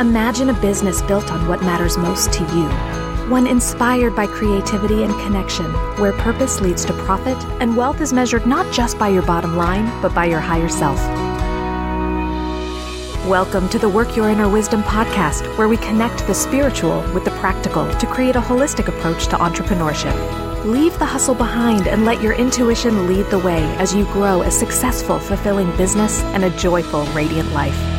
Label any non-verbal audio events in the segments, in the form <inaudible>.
Imagine a business built on what matters most to you. One inspired by creativity and connection, where purpose leads to profit and wealth is measured not just by your bottom line, but by your higher self. Welcome to the Work Your Inner Wisdom podcast, where we connect the spiritual with the practical to create a holistic approach to entrepreneurship. Leave the hustle behind and let your intuition lead the way as you grow a successful, fulfilling business and a joyful, radiant life.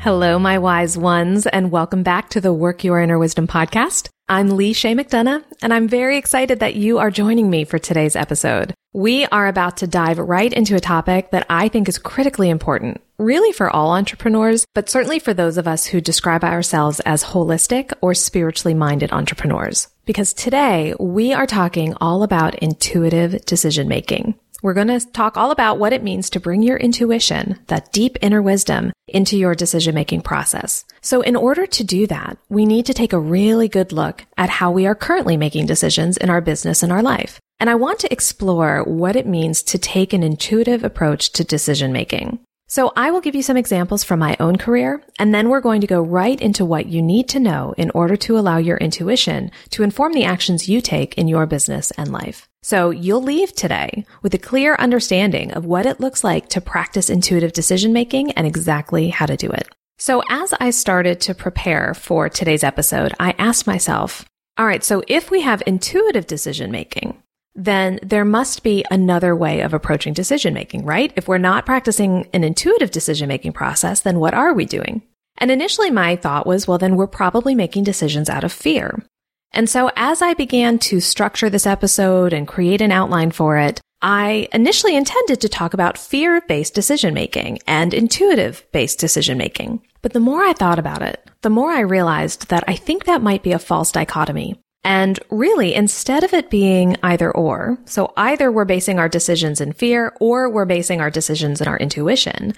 Hello, my wise ones, and welcome back to the Work Your Inner Wisdom podcast. I'm Lee Chaix McDonough, and I'm very excited that you are joining me for today's episode. We are about to dive right into a topic that I think is critically important, really for all entrepreneurs, but certainly for those of us who describe ourselves as holistic or spiritually minded entrepreneurs. Because today we are talking all about intuitive decision making. We're going to talk all about what it means to bring your intuition, that deep inner wisdom, into your decision making process. So in order to do that, we need to take a really good look at how we are currently making decisions in our business and our life. And I want to explore what it means to take an intuitive approach to decision making. So I will give you some examples from my own career, and then we're going to go right into what you need to know in order to allow your intuition to inform the actions you take in your business and life. So you'll leave today with a clear understanding of what it looks like to practice intuitive decision making and exactly how to do it. So as I started to prepare for today's episode, I asked myself, all right, so if we have intuitive decision making, then there must be another way of approaching decision making, right? If we're not practicing an intuitive decision making process, then what are we doing? And initially my thought was, well, then we're probably making decisions out of fear. And so as I began to structure this episode and create an outline for it, I initially intended to talk about fear based decision making and intuitive based decision making. But the more I thought about it, the more I realized that I think that might be a false dichotomy. And really, instead of it being either or, so either we're basing our decisions in fear or we're basing our decisions in our intuition,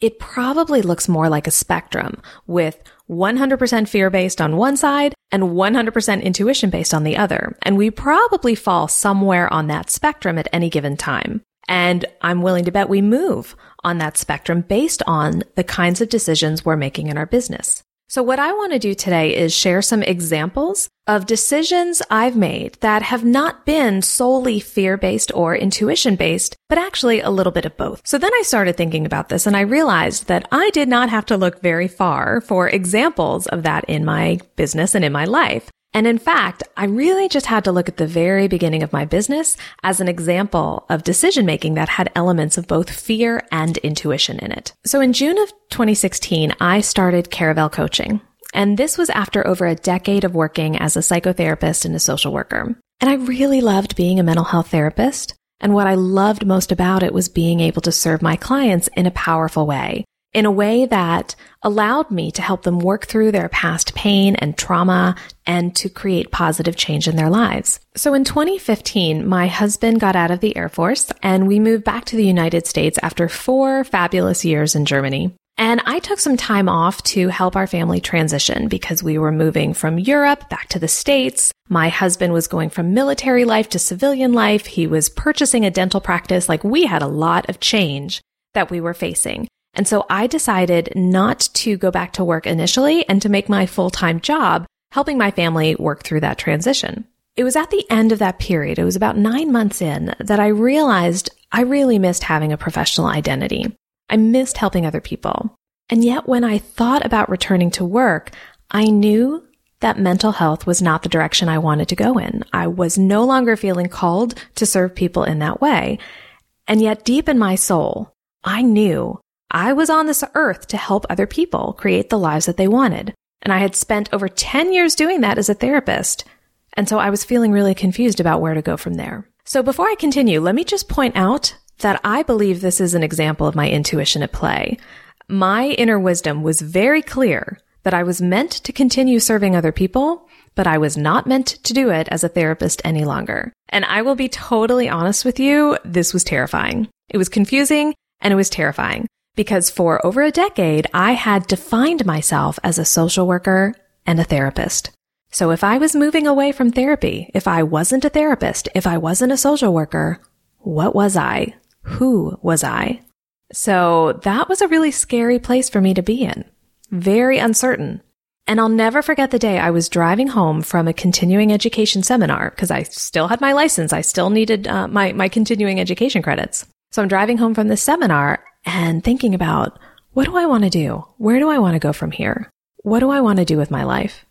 it probably looks more like a spectrum with 100% fear based on one side and 100% intuition based on the other. And we probably fall somewhere on that spectrum at any given time. And I'm willing to bet we move on that spectrum based on the kinds of decisions we're making in our business. So what I want to do today is share some examples of decisions I've made that have not been solely fear-based or intuition-based, but actually a little bit of both. So then I started thinking about this and I realized that I did not have to look very far for examples of that in my business and in my life. And in fact, I really just had to look at the very beginning of my business as an example of decision making that had elements of both fear and intuition in it. So in June of 2016, I started Caravel Coaching. And this was after over a decade of working as a psychotherapist and a social worker. And I really loved being a mental health therapist. And what I loved most about it was being able to serve my clients in a powerful way in a way that allowed me to help them work through their past pain and trauma and to create positive change in their lives. So in 2015, my husband got out of the Air Force and we moved back to the United States after four fabulous years in Germany. And I took some time off to help our family transition because we were moving from Europe back to the States. My husband was going from military life to civilian life. He was purchasing a dental practice. Like we had a lot of change that we were facing. And so I decided not to go back to work initially and to make my full-time job helping my family work through that transition. It was at the end of that period, it was about nine months in, that I realized I really missed having a professional identity. I missed helping other people. And yet when I thought about returning to work, I knew that mental health was not the direction I wanted to go in. I was no longer feeling called to serve people in that way. And yet deep in my soul, I knew I was on this earth to help other people create the lives that they wanted. And I had spent over 10 years doing that as a therapist. And so I was feeling really confused about where to go from there. So before I continue, let me just point out that I believe this is an example of my intuition at play. My inner wisdom was very clear that I was meant to continue serving other people, but I was not meant to do it as a therapist any longer. And I will be totally honest with you, this was terrifying. It was confusing and it was terrifying because for over a decade, I had defined myself as a social worker and a therapist. So if I was moving away from therapy, if I wasn't a therapist, if I wasn't a social worker, what was I? Who was I? So that was a really scary place for me to be in. Very uncertain. And I'll never forget the day I was driving home from a continuing education seminar because I still had my license. I still needed uh, my, my continuing education credits. So I'm driving home from this seminar and thinking about what do I want to do? Where do I want to go from here? What do I want to do with my life?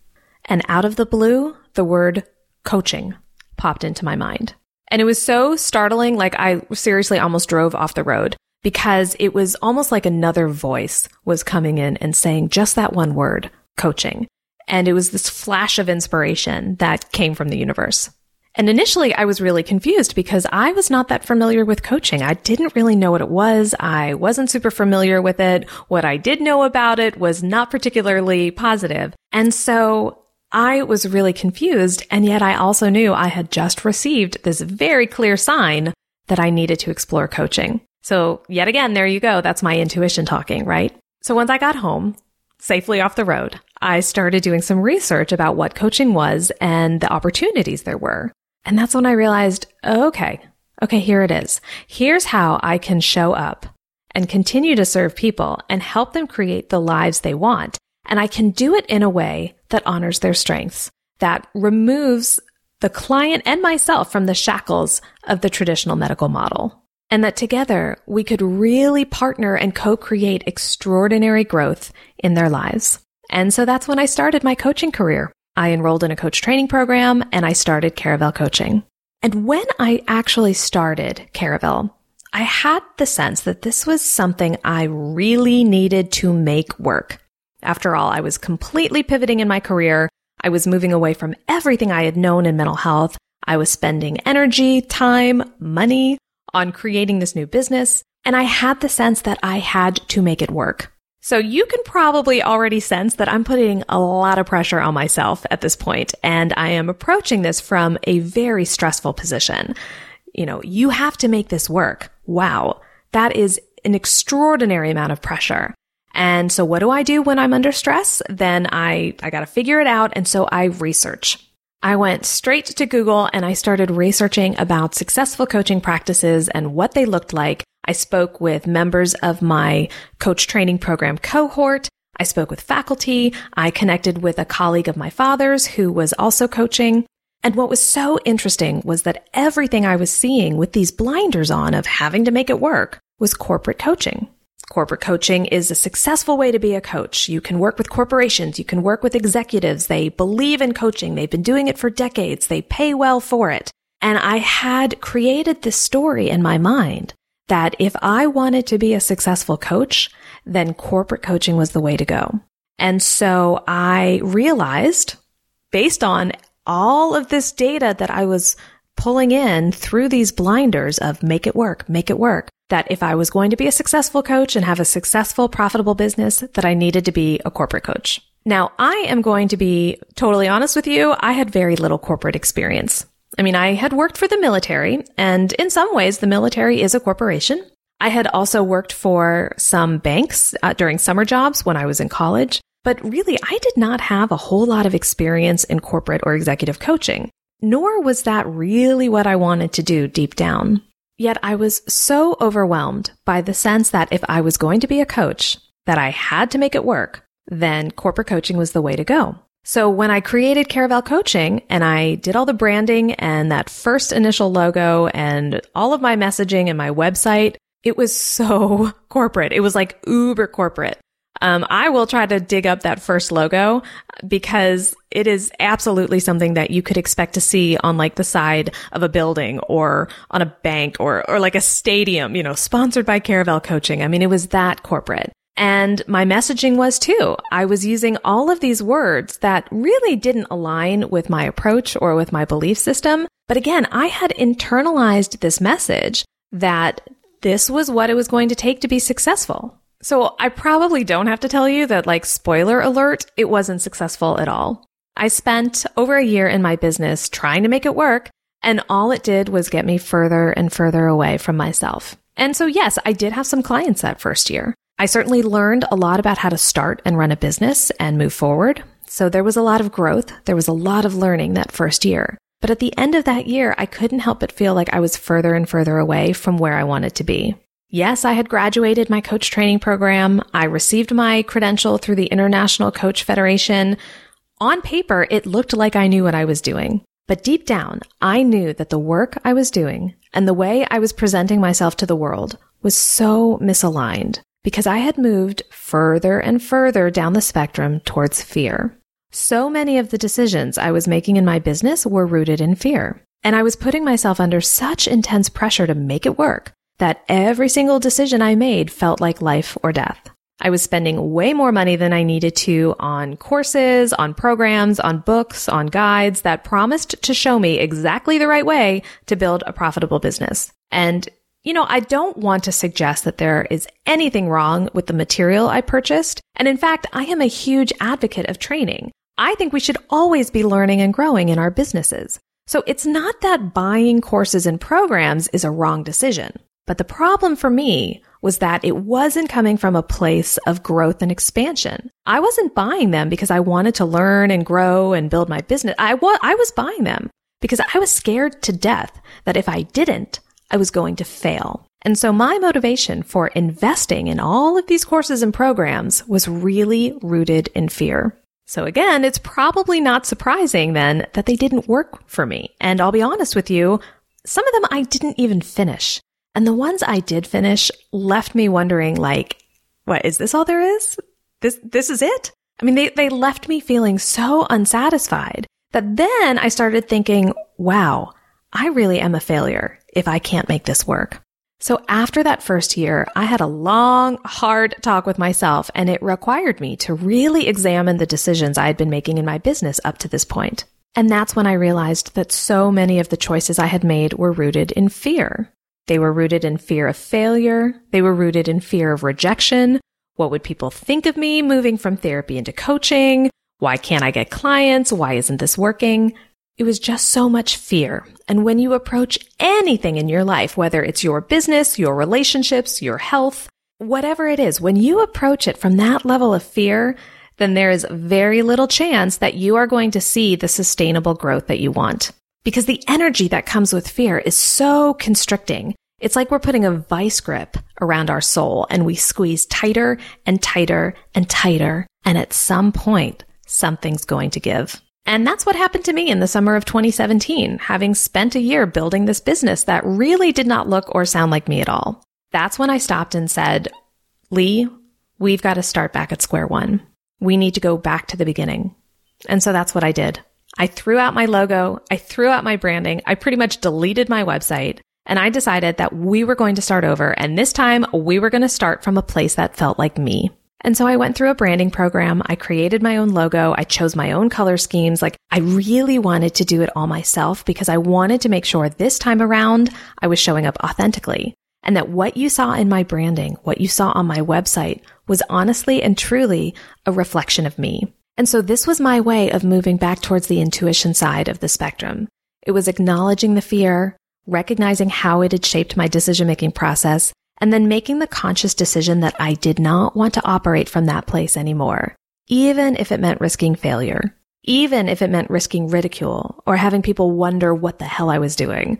And out of the blue, the word coaching popped into my mind. And it was so startling, like I seriously almost drove off the road because it was almost like another voice was coming in and saying just that one word, coaching. And it was this flash of inspiration that came from the universe. And initially I was really confused because I was not that familiar with coaching. I didn't really know what it was. I wasn't super familiar with it. What I did know about it was not particularly positive. And so I was really confused. And yet I also knew I had just received this very clear sign that I needed to explore coaching. So yet again, there you go. That's my intuition talking, right? So once I got home, safely off the road, I started doing some research about what coaching was and the opportunities there were. And that's when I realized, oh, okay, okay, here it is. Here's how I can show up and continue to serve people and help them create the lives they want. And I can do it in a way that honors their strengths, that removes the client and myself from the shackles of the traditional medical model. And that together we could really partner and co-create extraordinary growth in their lives. And so that's when I started my coaching career. I enrolled in a coach training program and I started Caravel coaching. And when I actually started Caravel, I had the sense that this was something I really needed to make work. After all, I was completely pivoting in my career. I was moving away from everything I had known in mental health. I was spending energy, time, money on creating this new business. And I had the sense that I had to make it work. So you can probably already sense that I'm putting a lot of pressure on myself at this point, and I am approaching this from a very stressful position. You know, you have to make this work. Wow. That is an extraordinary amount of pressure. And so what do I do when I'm under stress? Then I, I gotta figure it out. And so I research. I went straight to Google and I started researching about successful coaching practices and what they looked like I spoke with members of my coach training program cohort. I spoke with faculty. I connected with a colleague of my father's who was also coaching. And what was so interesting was that everything I was seeing with these blinders on of having to make it work was corporate coaching. Corporate coaching is a successful way to be a coach. You can work with corporations. You can work with executives. They believe in coaching. They've been doing it for decades. They pay well for it. And I had created this story in my mind that if I wanted to be a successful coach, then corporate coaching was the way to go. And so I realized based on all of this data that I was pulling in through these blinders of make it work, make it work, that if I was going to be a successful coach and have a successful, profitable business, that I needed to be a corporate coach. Now, I am going to be totally honest with you. I had very little corporate experience. I mean, I had worked for the military, and in some ways, the military is a corporation. I had also worked for some banks uh, during summer jobs when I was in college, but really, I did not have a whole lot of experience in corporate or executive coaching, nor was that really what I wanted to do deep down. Yet I was so overwhelmed by the sense that if I was going to be a coach, that I had to make it work, then corporate coaching was the way to go. So when I created Caravel Coaching and I did all the branding and that first initial logo and all of my messaging and my website, it was so <laughs> corporate. It was like uber corporate. Um, I will try to dig up that first logo because it is absolutely something that you could expect to see on like the side of a building or on a bank or, or like a stadium, you know, sponsored by Caravel Coaching. I mean, it was that corporate. And my messaging was too. I was using all of these words that really didn't align with my approach or with my belief system. But again, I had internalized this message that this was what it was going to take to be successful. So I probably don't have to tell you that like spoiler alert, it wasn't successful at all. I spent over a year in my business trying to make it work and all it did was get me further and further away from myself. And so yes, I did have some clients that first year. I certainly learned a lot about how to start and run a business and move forward. So there was a lot of growth. There was a lot of learning that first year. But at the end of that year, I couldn't help but feel like I was further and further away from where I wanted to be. Yes, I had graduated my coach training program. I received my credential through the International Coach Federation. On paper, it looked like I knew what I was doing. But deep down, I knew that the work I was doing and the way I was presenting myself to the world was so misaligned because I had moved further and further down the spectrum towards fear. So many of the decisions I was making in my business were rooted in fear. And I was putting myself under such intense pressure to make it work that every single decision I made felt like life or death. I was spending way more money than I needed to on courses, on programs, on books, on guides that promised to show me exactly the right way to build a profitable business. And, you know, I don't want to suggest that there is anything wrong with the material I purchased. And in fact, I am a huge advocate of training. I think we should always be learning and growing in our businesses. So it's not that buying courses and programs is a wrong decision. But the problem for me was that it wasn't coming from a place of growth and expansion. I wasn't buying them because I wanted to learn and grow and build my business. I was, I was buying them because I was scared to death that if I didn't, I was going to fail. And so my motivation for investing in all of these courses and programs was really rooted in fear. So again, it's probably not surprising then that they didn't work for me. And I'll be honest with you, some of them I didn't even finish. And the ones I did finish left me wondering, like, what is this all there is? This, this is it? I mean, they, they left me feeling so unsatisfied that then I started thinking, wow, I really am a failure if I can't make this work. So after that first year, I had a long, hard talk with myself and it required me to really examine the decisions I had been making in my business up to this point. And that's when I realized that so many of the choices I had made were rooted in fear. They were rooted in fear of failure. They were rooted in fear of rejection. What would people think of me moving from therapy into coaching? Why can't I get clients? Why isn't this working? It was just so much fear. And when you approach anything in your life, whether it's your business, your relationships, your health, whatever it is, when you approach it from that level of fear, then there is very little chance that you are going to see the sustainable growth that you want. Because the energy that comes with fear is so constricting. It's like we're putting a vice grip around our soul and we squeeze tighter and tighter and tighter. And at some point, something's going to give. And that's what happened to me in the summer of 2017, having spent a year building this business that really did not look or sound like me at all. That's when I stopped and said, Lee, we've got to start back at square one. We need to go back to the beginning. And so that's what I did. I threw out my logo. I threw out my branding. I pretty much deleted my website. And I decided that we were going to start over. And this time we were going to start from a place that felt like me. And so I went through a branding program. I created my own logo. I chose my own color schemes. Like I really wanted to do it all myself because I wanted to make sure this time around I was showing up authentically and that what you saw in my branding, what you saw on my website was honestly and truly a reflection of me. And so this was my way of moving back towards the intuition side of the spectrum. It was acknowledging the fear, recognizing how it had shaped my decision making process, and then making the conscious decision that I did not want to operate from that place anymore, even if it meant risking failure, even if it meant risking ridicule or having people wonder what the hell I was doing.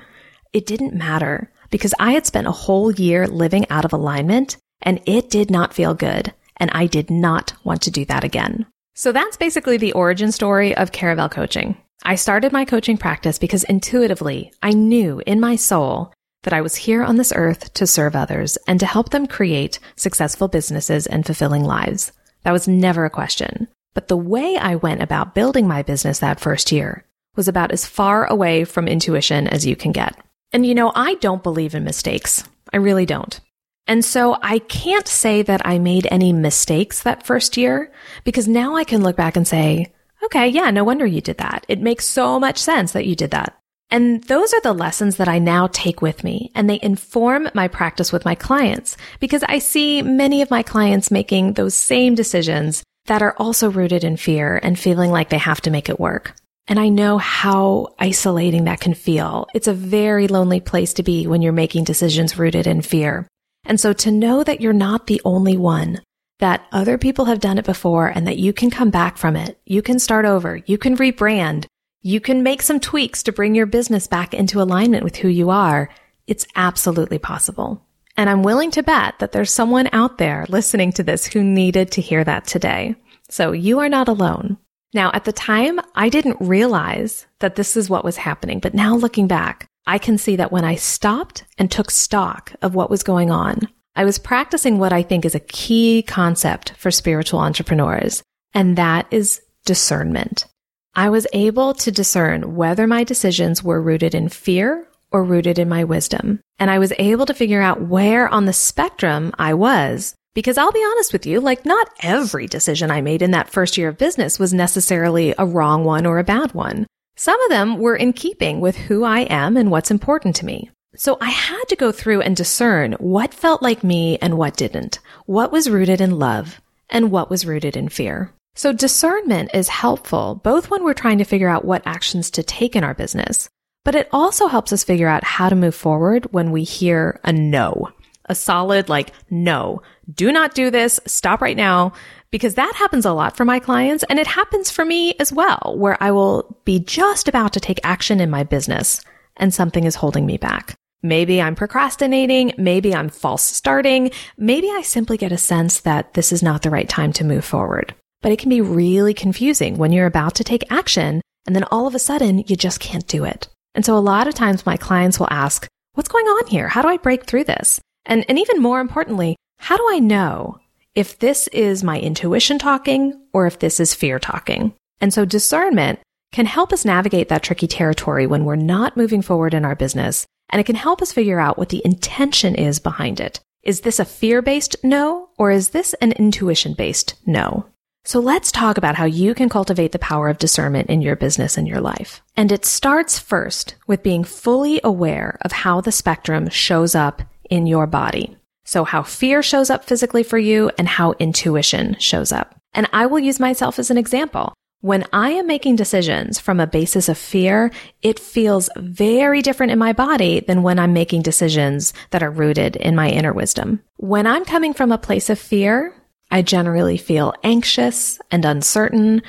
It didn't matter because I had spent a whole year living out of alignment and it did not feel good. And I did not want to do that again. So that's basically the origin story of Caravel Coaching. I started my coaching practice because intuitively I knew in my soul that I was here on this earth to serve others and to help them create successful businesses and fulfilling lives. That was never a question. But the way I went about building my business that first year was about as far away from intuition as you can get. And you know, I don't believe in mistakes. I really don't. And so I can't say that I made any mistakes that first year because now I can look back and say, okay, yeah, no wonder you did that. It makes so much sense that you did that. And those are the lessons that I now take with me and they inform my practice with my clients because I see many of my clients making those same decisions that are also rooted in fear and feeling like they have to make it work. And I know how isolating that can feel. It's a very lonely place to be when you're making decisions rooted in fear. And so to know that you're not the only one, that other people have done it before and that you can come back from it, you can start over, you can rebrand, you can make some tweaks to bring your business back into alignment with who you are. It's absolutely possible. And I'm willing to bet that there's someone out there listening to this who needed to hear that today. So you are not alone. Now, at the time, I didn't realize that this is what was happening. But now looking back, I can see that when I stopped and took stock of what was going on, I was practicing what I think is a key concept for spiritual entrepreneurs, and that is discernment. I was able to discern whether my decisions were rooted in fear or rooted in my wisdom. And I was able to figure out where on the spectrum I was. Because I'll be honest with you, like not every decision I made in that first year of business was necessarily a wrong one or a bad one. Some of them were in keeping with who I am and what's important to me. So I had to go through and discern what felt like me and what didn't, what was rooted in love and what was rooted in fear. So discernment is helpful both when we're trying to figure out what actions to take in our business, but it also helps us figure out how to move forward when we hear a no, a solid like, no, do not do this. Stop right now. Because that happens a lot for my clients and it happens for me as well, where I will be just about to take action in my business and something is holding me back. Maybe I'm procrastinating. Maybe I'm false starting. Maybe I simply get a sense that this is not the right time to move forward. But it can be really confusing when you're about to take action and then all of a sudden you just can't do it. And so a lot of times my clients will ask, what's going on here? How do I break through this? And, and even more importantly, how do I know if this is my intuition talking or if this is fear talking? And so discernment can help us navigate that tricky territory when we're not moving forward in our business. And it can help us figure out what the intention is behind it. Is this a fear based no or is this an intuition based no? So let's talk about how you can cultivate the power of discernment in your business and your life. And it starts first with being fully aware of how the spectrum shows up in your body. So how fear shows up physically for you and how intuition shows up. And I will use myself as an example. When I am making decisions from a basis of fear, it feels very different in my body than when I'm making decisions that are rooted in my inner wisdom. When I'm coming from a place of fear, I generally feel anxious and uncertain.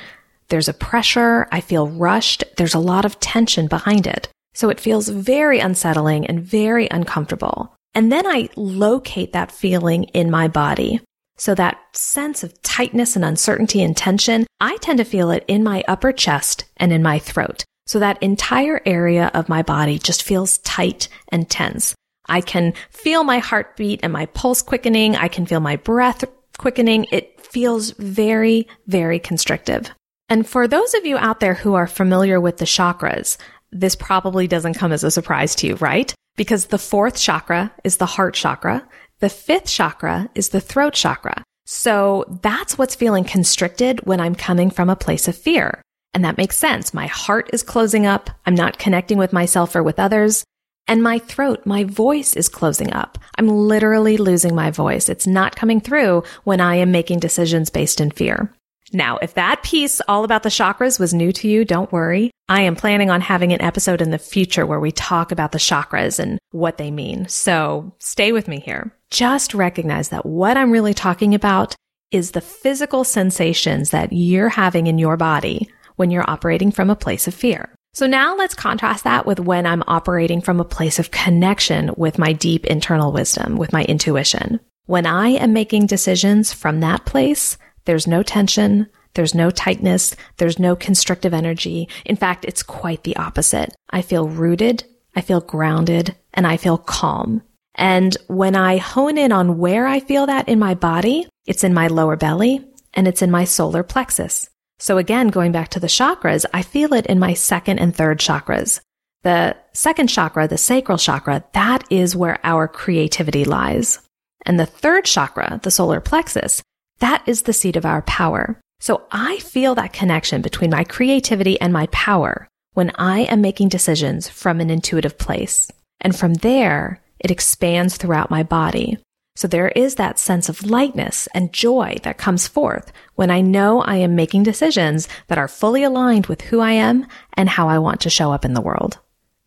There's a pressure. I feel rushed. There's a lot of tension behind it. So it feels very unsettling and very uncomfortable. And then I locate that feeling in my body. So that sense of tightness and uncertainty and tension, I tend to feel it in my upper chest and in my throat. So that entire area of my body just feels tight and tense. I can feel my heartbeat and my pulse quickening. I can feel my breath quickening. It feels very, very constrictive. And for those of you out there who are familiar with the chakras, this probably doesn't come as a surprise to you, right? Because the fourth chakra is the heart chakra. The fifth chakra is the throat chakra. So that's what's feeling constricted when I'm coming from a place of fear. And that makes sense. My heart is closing up. I'm not connecting with myself or with others. And my throat, my voice is closing up. I'm literally losing my voice. It's not coming through when I am making decisions based in fear. Now, if that piece all about the chakras was new to you, don't worry. I am planning on having an episode in the future where we talk about the chakras and what they mean. So stay with me here. Just recognize that what I'm really talking about is the physical sensations that you're having in your body when you're operating from a place of fear. So now let's contrast that with when I'm operating from a place of connection with my deep internal wisdom, with my intuition. When I am making decisions from that place, there's no tension. There's no tightness. There's no constrictive energy. In fact, it's quite the opposite. I feel rooted. I feel grounded and I feel calm. And when I hone in on where I feel that in my body, it's in my lower belly and it's in my solar plexus. So again, going back to the chakras, I feel it in my second and third chakras. The second chakra, the sacral chakra, that is where our creativity lies. And the third chakra, the solar plexus, that is the seat of our power. So I feel that connection between my creativity and my power when I am making decisions from an intuitive place. And from there, it expands throughout my body. So there is that sense of lightness and joy that comes forth when I know I am making decisions that are fully aligned with who I am and how I want to show up in the world.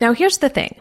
Now here's the thing.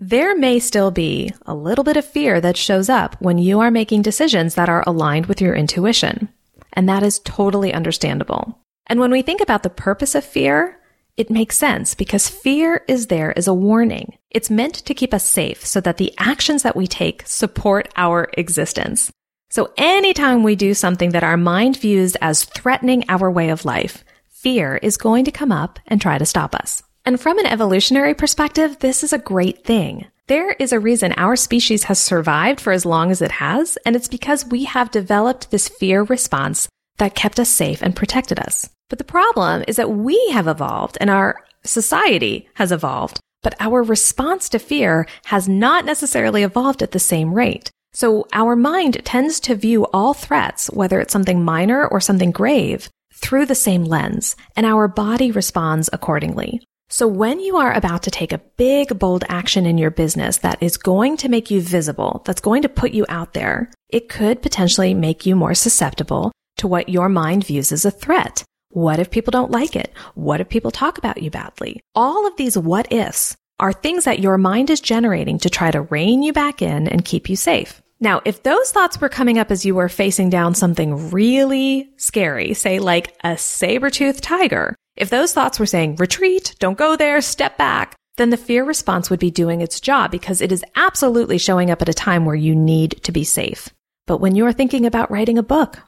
There may still be a little bit of fear that shows up when you are making decisions that are aligned with your intuition. And that is totally understandable. And when we think about the purpose of fear, it makes sense because fear is there as a warning. It's meant to keep us safe so that the actions that we take support our existence. So anytime we do something that our mind views as threatening our way of life, fear is going to come up and try to stop us. And from an evolutionary perspective, this is a great thing. There is a reason our species has survived for as long as it has, and it's because we have developed this fear response that kept us safe and protected us. But the problem is that we have evolved and our society has evolved, but our response to fear has not necessarily evolved at the same rate. So our mind tends to view all threats, whether it's something minor or something grave, through the same lens, and our body responds accordingly. So when you are about to take a big, bold action in your business that is going to make you visible, that's going to put you out there, it could potentially make you more susceptible to what your mind views as a threat. What if people don't like it? What if people talk about you badly? All of these what ifs are things that your mind is generating to try to rein you back in and keep you safe. Now, if those thoughts were coming up as you were facing down something really scary, say like a saber-toothed tiger, if those thoughts were saying, retreat, don't go there, step back, then the fear response would be doing its job because it is absolutely showing up at a time where you need to be safe. But when you're thinking about writing a book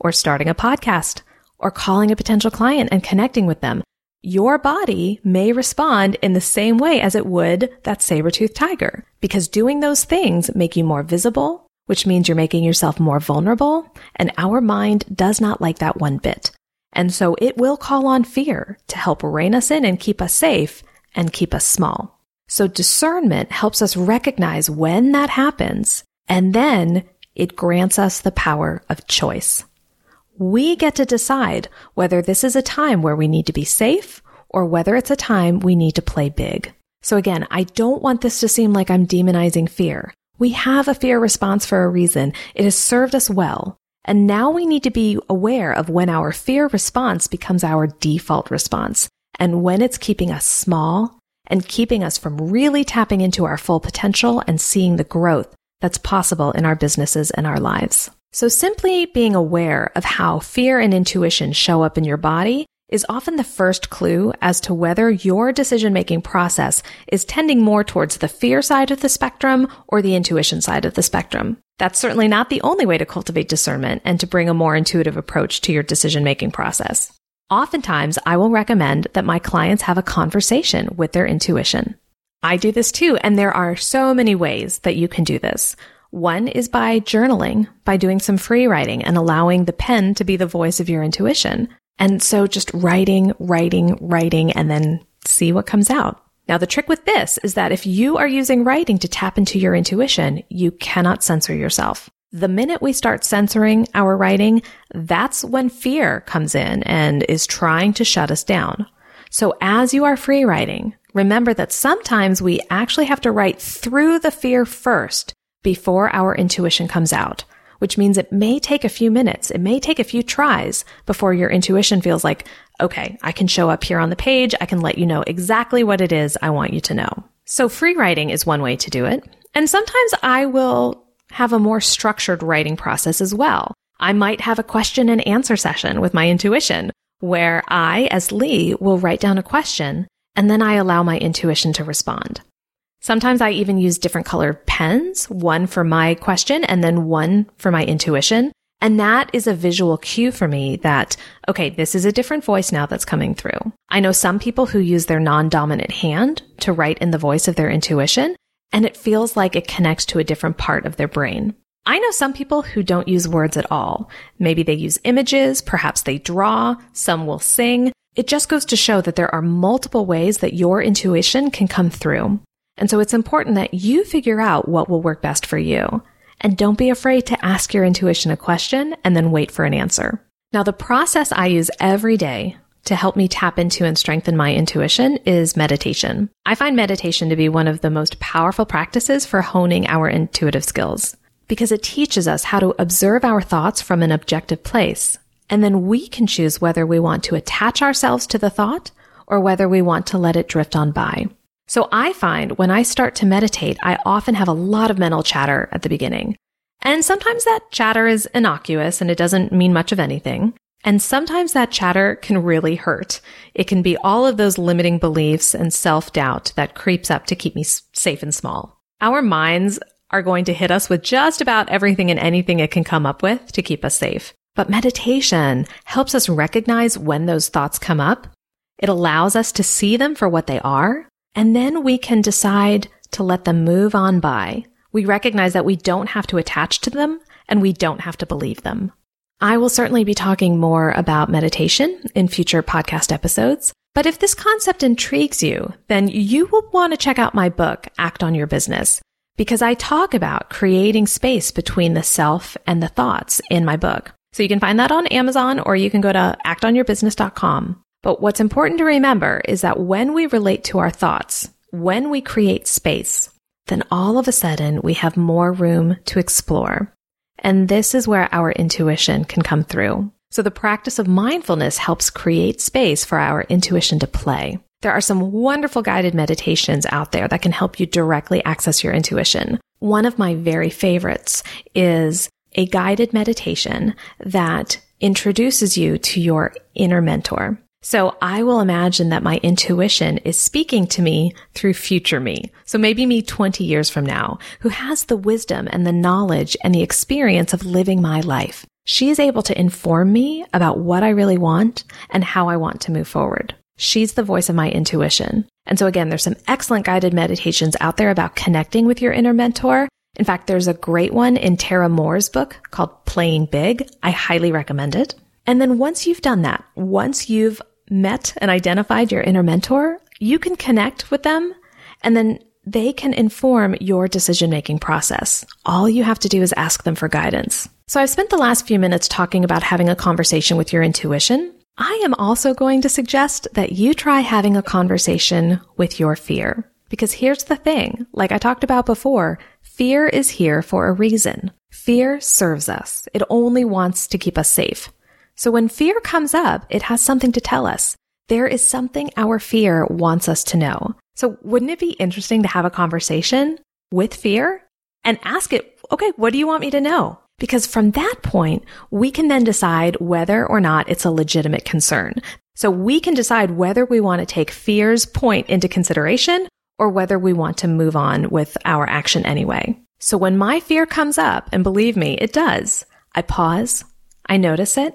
or starting a podcast or calling a potential client and connecting with them, your body may respond in the same way as it would that saber-toothed tiger because doing those things make you more visible, which means you're making yourself more vulnerable. And our mind does not like that one bit. And so it will call on fear to help rein us in and keep us safe and keep us small. So discernment helps us recognize when that happens, and then it grants us the power of choice. We get to decide whether this is a time where we need to be safe or whether it's a time we need to play big. So again, I don't want this to seem like I'm demonizing fear. We have a fear response for a reason. It has served us well. And now we need to be aware of when our fear response becomes our default response and when it's keeping us small and keeping us from really tapping into our full potential and seeing the growth that's possible in our businesses and our lives. So simply being aware of how fear and intuition show up in your body is often the first clue as to whether your decision making process is tending more towards the fear side of the spectrum or the intuition side of the spectrum. That's certainly not the only way to cultivate discernment and to bring a more intuitive approach to your decision making process. Oftentimes, I will recommend that my clients have a conversation with their intuition. I do this too, and there are so many ways that you can do this. One is by journaling, by doing some free writing and allowing the pen to be the voice of your intuition. And so just writing, writing, writing, and then see what comes out. Now, the trick with this is that if you are using writing to tap into your intuition, you cannot censor yourself. The minute we start censoring our writing, that's when fear comes in and is trying to shut us down. So as you are free writing, remember that sometimes we actually have to write through the fear first before our intuition comes out which means it may take a few minutes. It may take a few tries before your intuition feels like, okay, I can show up here on the page. I can let you know exactly what it is I want you to know. So free writing is one way to do it. And sometimes I will have a more structured writing process as well. I might have a question and answer session with my intuition where I, as Lee, will write down a question and then I allow my intuition to respond. Sometimes I even use different color pens, one for my question and then one for my intuition. And that is a visual cue for me that, okay, this is a different voice now that's coming through. I know some people who use their non-dominant hand to write in the voice of their intuition, and it feels like it connects to a different part of their brain. I know some people who don't use words at all. Maybe they use images, perhaps they draw, some will sing. It just goes to show that there are multiple ways that your intuition can come through. And so it's important that you figure out what will work best for you. And don't be afraid to ask your intuition a question and then wait for an answer. Now, the process I use every day to help me tap into and strengthen my intuition is meditation. I find meditation to be one of the most powerful practices for honing our intuitive skills because it teaches us how to observe our thoughts from an objective place. And then we can choose whether we want to attach ourselves to the thought or whether we want to let it drift on by. So I find when I start to meditate, I often have a lot of mental chatter at the beginning. And sometimes that chatter is innocuous and it doesn't mean much of anything. And sometimes that chatter can really hurt. It can be all of those limiting beliefs and self doubt that creeps up to keep me safe and small. Our minds are going to hit us with just about everything and anything it can come up with to keep us safe. But meditation helps us recognize when those thoughts come up. It allows us to see them for what they are. And then we can decide to let them move on by. We recognize that we don't have to attach to them and we don't have to believe them. I will certainly be talking more about meditation in future podcast episodes. But if this concept intrigues you, then you will want to check out my book, Act on Your Business, because I talk about creating space between the self and the thoughts in my book. So you can find that on Amazon or you can go to actonyourbusiness.com. But what's important to remember is that when we relate to our thoughts, when we create space, then all of a sudden we have more room to explore. And this is where our intuition can come through. So the practice of mindfulness helps create space for our intuition to play. There are some wonderful guided meditations out there that can help you directly access your intuition. One of my very favorites is a guided meditation that introduces you to your inner mentor. So I will imagine that my intuition is speaking to me through future me. So maybe me 20 years from now, who has the wisdom and the knowledge and the experience of living my life. She is able to inform me about what I really want and how I want to move forward. She's the voice of my intuition. And so again, there's some excellent guided meditations out there about connecting with your inner mentor. In fact, there's a great one in Tara Mohr's book called Playing Big. I highly recommend it. And then once you've done that, once you've met and identified your inner mentor, you can connect with them and then they can inform your decision making process. All you have to do is ask them for guidance. So I've spent the last few minutes talking about having a conversation with your intuition. I am also going to suggest that you try having a conversation with your fear. Because here's the thing, like I talked about before, fear is here for a reason. Fear serves us. It only wants to keep us safe. So when fear comes up, it has something to tell us. There is something our fear wants us to know. So wouldn't it be interesting to have a conversation with fear and ask it, okay, what do you want me to know? Because from that point, we can then decide whether or not it's a legitimate concern. So we can decide whether we want to take fear's point into consideration or whether we want to move on with our action anyway. So when my fear comes up, and believe me, it does, I pause, I notice it,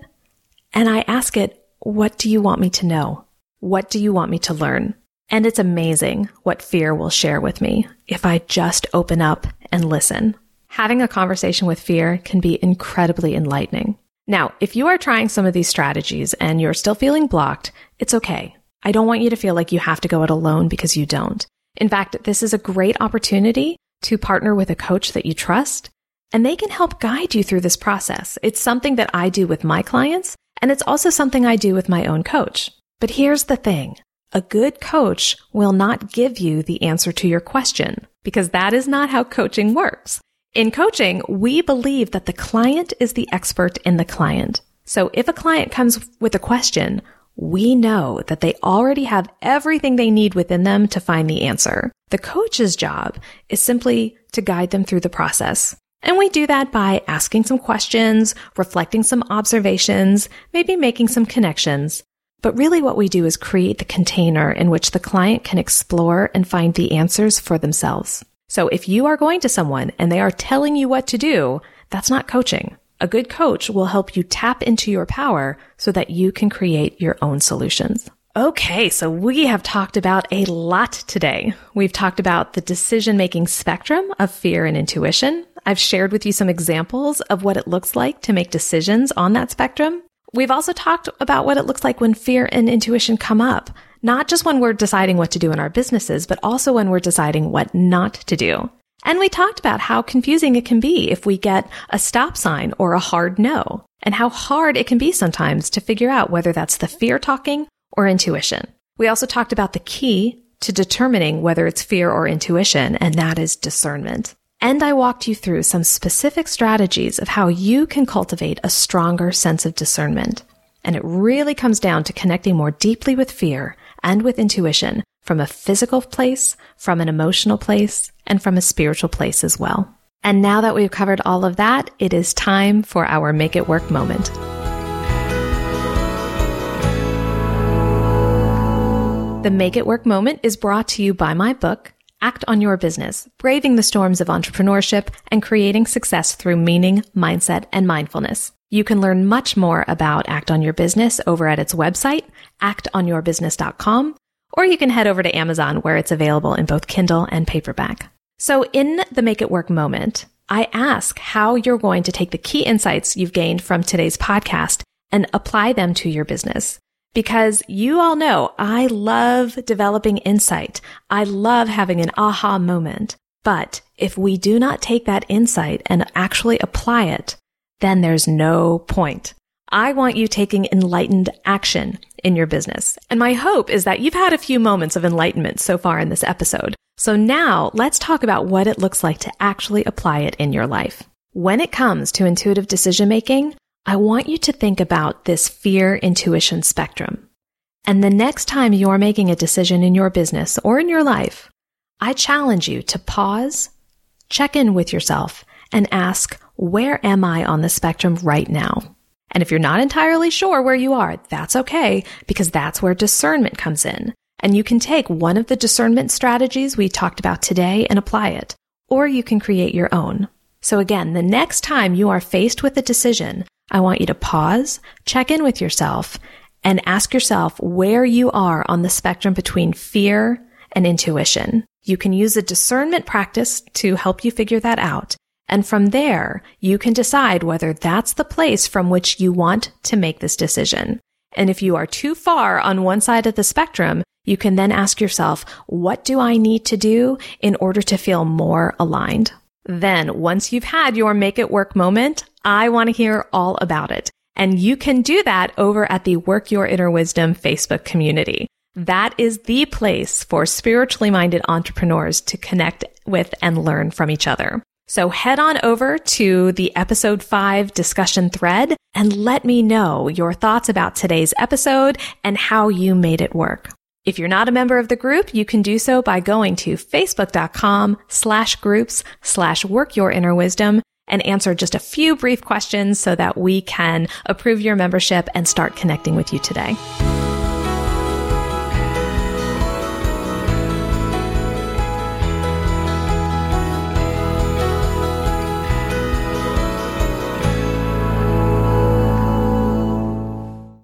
and I ask it, what do you want me to know? What do you want me to learn? And it's amazing what fear will share with me if I just open up and listen. Having a conversation with fear can be incredibly enlightening. Now, if you are trying some of these strategies and you're still feeling blocked, it's okay. I don't want you to feel like you have to go it alone because you don't. In fact, this is a great opportunity to partner with a coach that you trust and they can help guide you through this process. It's something that I do with my clients and it's also something I do with my own coach. But here's the thing. A good coach will not give you the answer to your question because that is not how coaching works. In coaching, we believe that the client is the expert in the client. So if a client comes with a question, we know that they already have everything they need within them to find the answer. The coach's job is simply to guide them through the process. And we do that by asking some questions, reflecting some observations, maybe making some connections. But really what we do is create the container in which the client can explore and find the answers for themselves. So if you are going to someone and they are telling you what to do, that's not coaching. A good coach will help you tap into your power so that you can create your own solutions. Okay, so we have talked about a lot today. We've talked about the decision making spectrum of fear and intuition. I've shared with you some examples of what it looks like to make decisions on that spectrum. We've also talked about what it looks like when fear and intuition come up, not just when we're deciding what to do in our businesses, but also when we're deciding what not to do. And we talked about how confusing it can be if we get a stop sign or a hard no, and how hard it can be sometimes to figure out whether that's the fear talking or intuition. We also talked about the key to determining whether it's fear or intuition, and that is discernment. And I walked you through some specific strategies of how you can cultivate a stronger sense of discernment. And it really comes down to connecting more deeply with fear and with intuition from a physical place, from an emotional place, and from a spiritual place as well. And now that we've covered all of that, it is time for our make it work moment. The Make It Work moment is brought to you by my book, Act on Your Business, Braving the Storms of Entrepreneurship and Creating Success Through Meaning, Mindset, and Mindfulness. You can learn much more about Act on Your Business over at its website, actonyourbusiness.com, or you can head over to Amazon where it's available in both Kindle and paperback. So in the Make It Work moment, I ask how you're going to take the key insights you've gained from today's podcast and apply them to your business. Because you all know I love developing insight. I love having an aha moment. But if we do not take that insight and actually apply it, then there's no point. I want you taking enlightened action in your business. And my hope is that you've had a few moments of enlightenment so far in this episode. So now let's talk about what it looks like to actually apply it in your life. When it comes to intuitive decision making, I want you to think about this fear intuition spectrum. And the next time you're making a decision in your business or in your life, I challenge you to pause, check in with yourself, and ask, where am I on the spectrum right now? And if you're not entirely sure where you are, that's okay, because that's where discernment comes in. And you can take one of the discernment strategies we talked about today and apply it, or you can create your own. So again, the next time you are faced with a decision, I want you to pause, check in with yourself, and ask yourself where you are on the spectrum between fear and intuition. You can use a discernment practice to help you figure that out. And from there, you can decide whether that's the place from which you want to make this decision. And if you are too far on one side of the spectrum, you can then ask yourself, what do I need to do in order to feel more aligned? Then once you've had your make it work moment, I want to hear all about it. And you can do that over at the Work Your Inner Wisdom Facebook community. That is the place for spiritually minded entrepreneurs to connect with and learn from each other. So head on over to the episode five discussion thread and let me know your thoughts about today's episode and how you made it work. If you're not a member of the group, you can do so by going to facebook.com slash groups slash work your inner wisdom and answer just a few brief questions so that we can approve your membership and start connecting with you today.